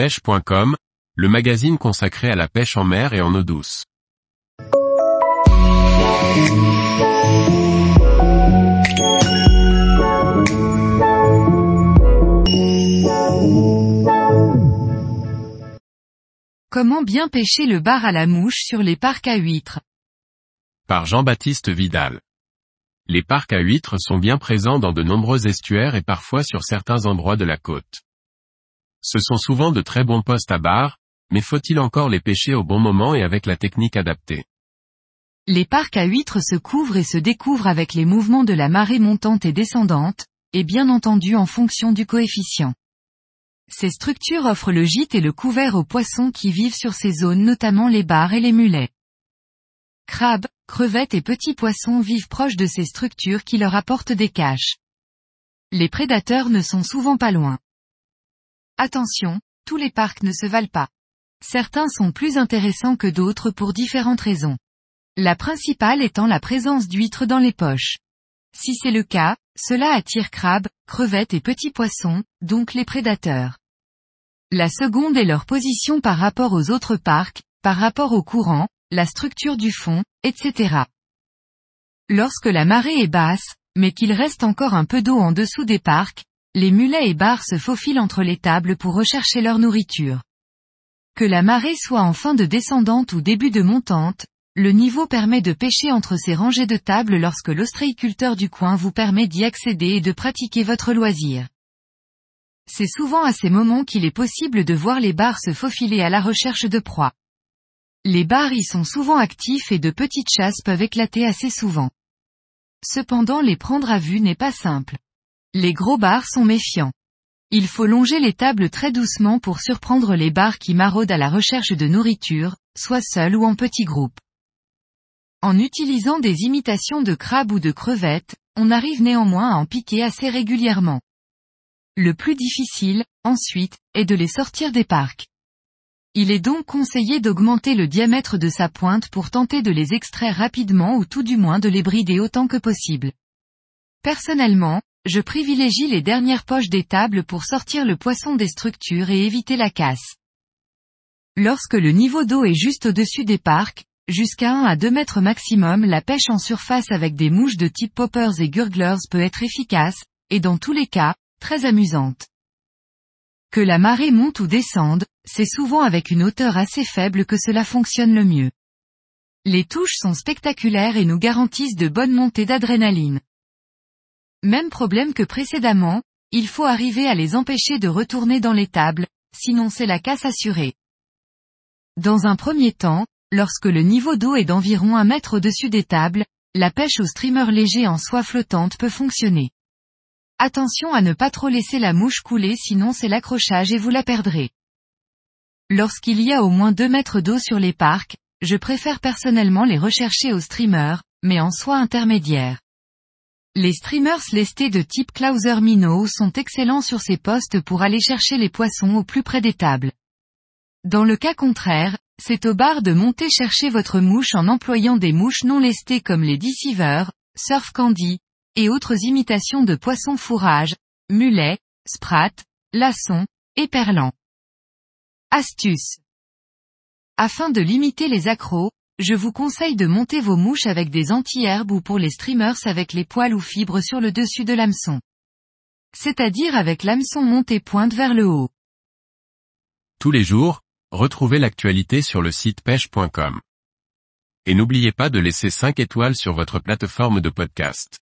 pêche.com, le magazine consacré à la pêche en mer et en eau douce. Comment bien pêcher le bar à la mouche sur les parcs à huîtres? Par Jean-Baptiste Vidal. Les parcs à huîtres sont bien présents dans de nombreux estuaires et parfois sur certains endroits de la côte. Ce sont souvent de très bons postes à bar, mais faut-il encore les pêcher au bon moment et avec la technique adaptée? Les parcs à huîtres se couvrent et se découvrent avec les mouvements de la marée montante et descendante, et bien entendu en fonction du coefficient. Ces structures offrent le gîte et le couvert aux poissons qui vivent sur ces zones notamment les bars et les mulets. Crabes, crevettes et petits poissons vivent proches de ces structures qui leur apportent des caches. Les prédateurs ne sont souvent pas loin. Attention, tous les parcs ne se valent pas. Certains sont plus intéressants que d'autres pour différentes raisons. La principale étant la présence d'huîtres dans les poches. Si c'est le cas, cela attire crabes, crevettes et petits poissons, donc les prédateurs. La seconde est leur position par rapport aux autres parcs, par rapport au courant, la structure du fond, etc. Lorsque la marée est basse, mais qu'il reste encore un peu d'eau en dessous des parcs, les mulets et bars se faufilent entre les tables pour rechercher leur nourriture. Que la marée soit en fin de descendante ou début de montante, le niveau permet de pêcher entre ces rangées de tables lorsque l'ostréiculteur du coin vous permet d'y accéder et de pratiquer votre loisir. C'est souvent à ces moments qu'il est possible de voir les bars se faufiler à la recherche de proies. Les bars y sont souvent actifs et de petites chasses peuvent éclater assez souvent. Cependant les prendre à vue n'est pas simple. Les gros bars sont méfiants. Il faut longer les tables très doucement pour surprendre les bars qui maraudent à la recherche de nourriture, soit seuls ou en petits groupes. En utilisant des imitations de crabes ou de crevettes, on arrive néanmoins à en piquer assez régulièrement. Le plus difficile, ensuite, est de les sortir des parcs. Il est donc conseillé d'augmenter le diamètre de sa pointe pour tenter de les extraire rapidement ou tout du moins de les brider autant que possible. Personnellement, je privilégie les dernières poches des tables pour sortir le poisson des structures et éviter la casse. Lorsque le niveau d'eau est juste au-dessus des parcs, jusqu'à 1 à 2 mètres maximum la pêche en surface avec des mouches de type poppers et gurglers peut être efficace, et dans tous les cas, très amusante. Que la marée monte ou descende, c'est souvent avec une hauteur assez faible que cela fonctionne le mieux. Les touches sont spectaculaires et nous garantissent de bonnes montées d'adrénaline. Même problème que précédemment, il faut arriver à les empêcher de retourner dans les tables, sinon c'est la casse assurée. Dans un premier temps, lorsque le niveau d'eau est d'environ un mètre au-dessus des tables, la pêche au streamer léger en soie flottante peut fonctionner. Attention à ne pas trop laisser la mouche couler sinon c'est l'accrochage et vous la perdrez. Lorsqu'il y a au moins 2 mètres d'eau sur les parcs, je préfère personnellement les rechercher au streamer, mais en soie intermédiaire. Les streamers lestés de type Clauser Minnow sont excellents sur ces postes pour aller chercher les poissons au plus près des tables. Dans le cas contraire, c'est au bar de monter chercher votre mouche en employant des mouches non lestées comme les deceivers, surf candy, et autres imitations de poissons fourrage, mulets, sprat, laçons, et. Astuce. Afin de limiter les accros, je vous conseille de monter vos mouches avec des anti-herbes ou pour les streamers avec les poils ou fibres sur le dessus de l'hameçon. C'est-à-dire avec l'hameçon monté pointe vers le haut. Tous les jours, retrouvez l'actualité sur le site pêche.com. Et n'oubliez pas de laisser 5 étoiles sur votre plateforme de podcast.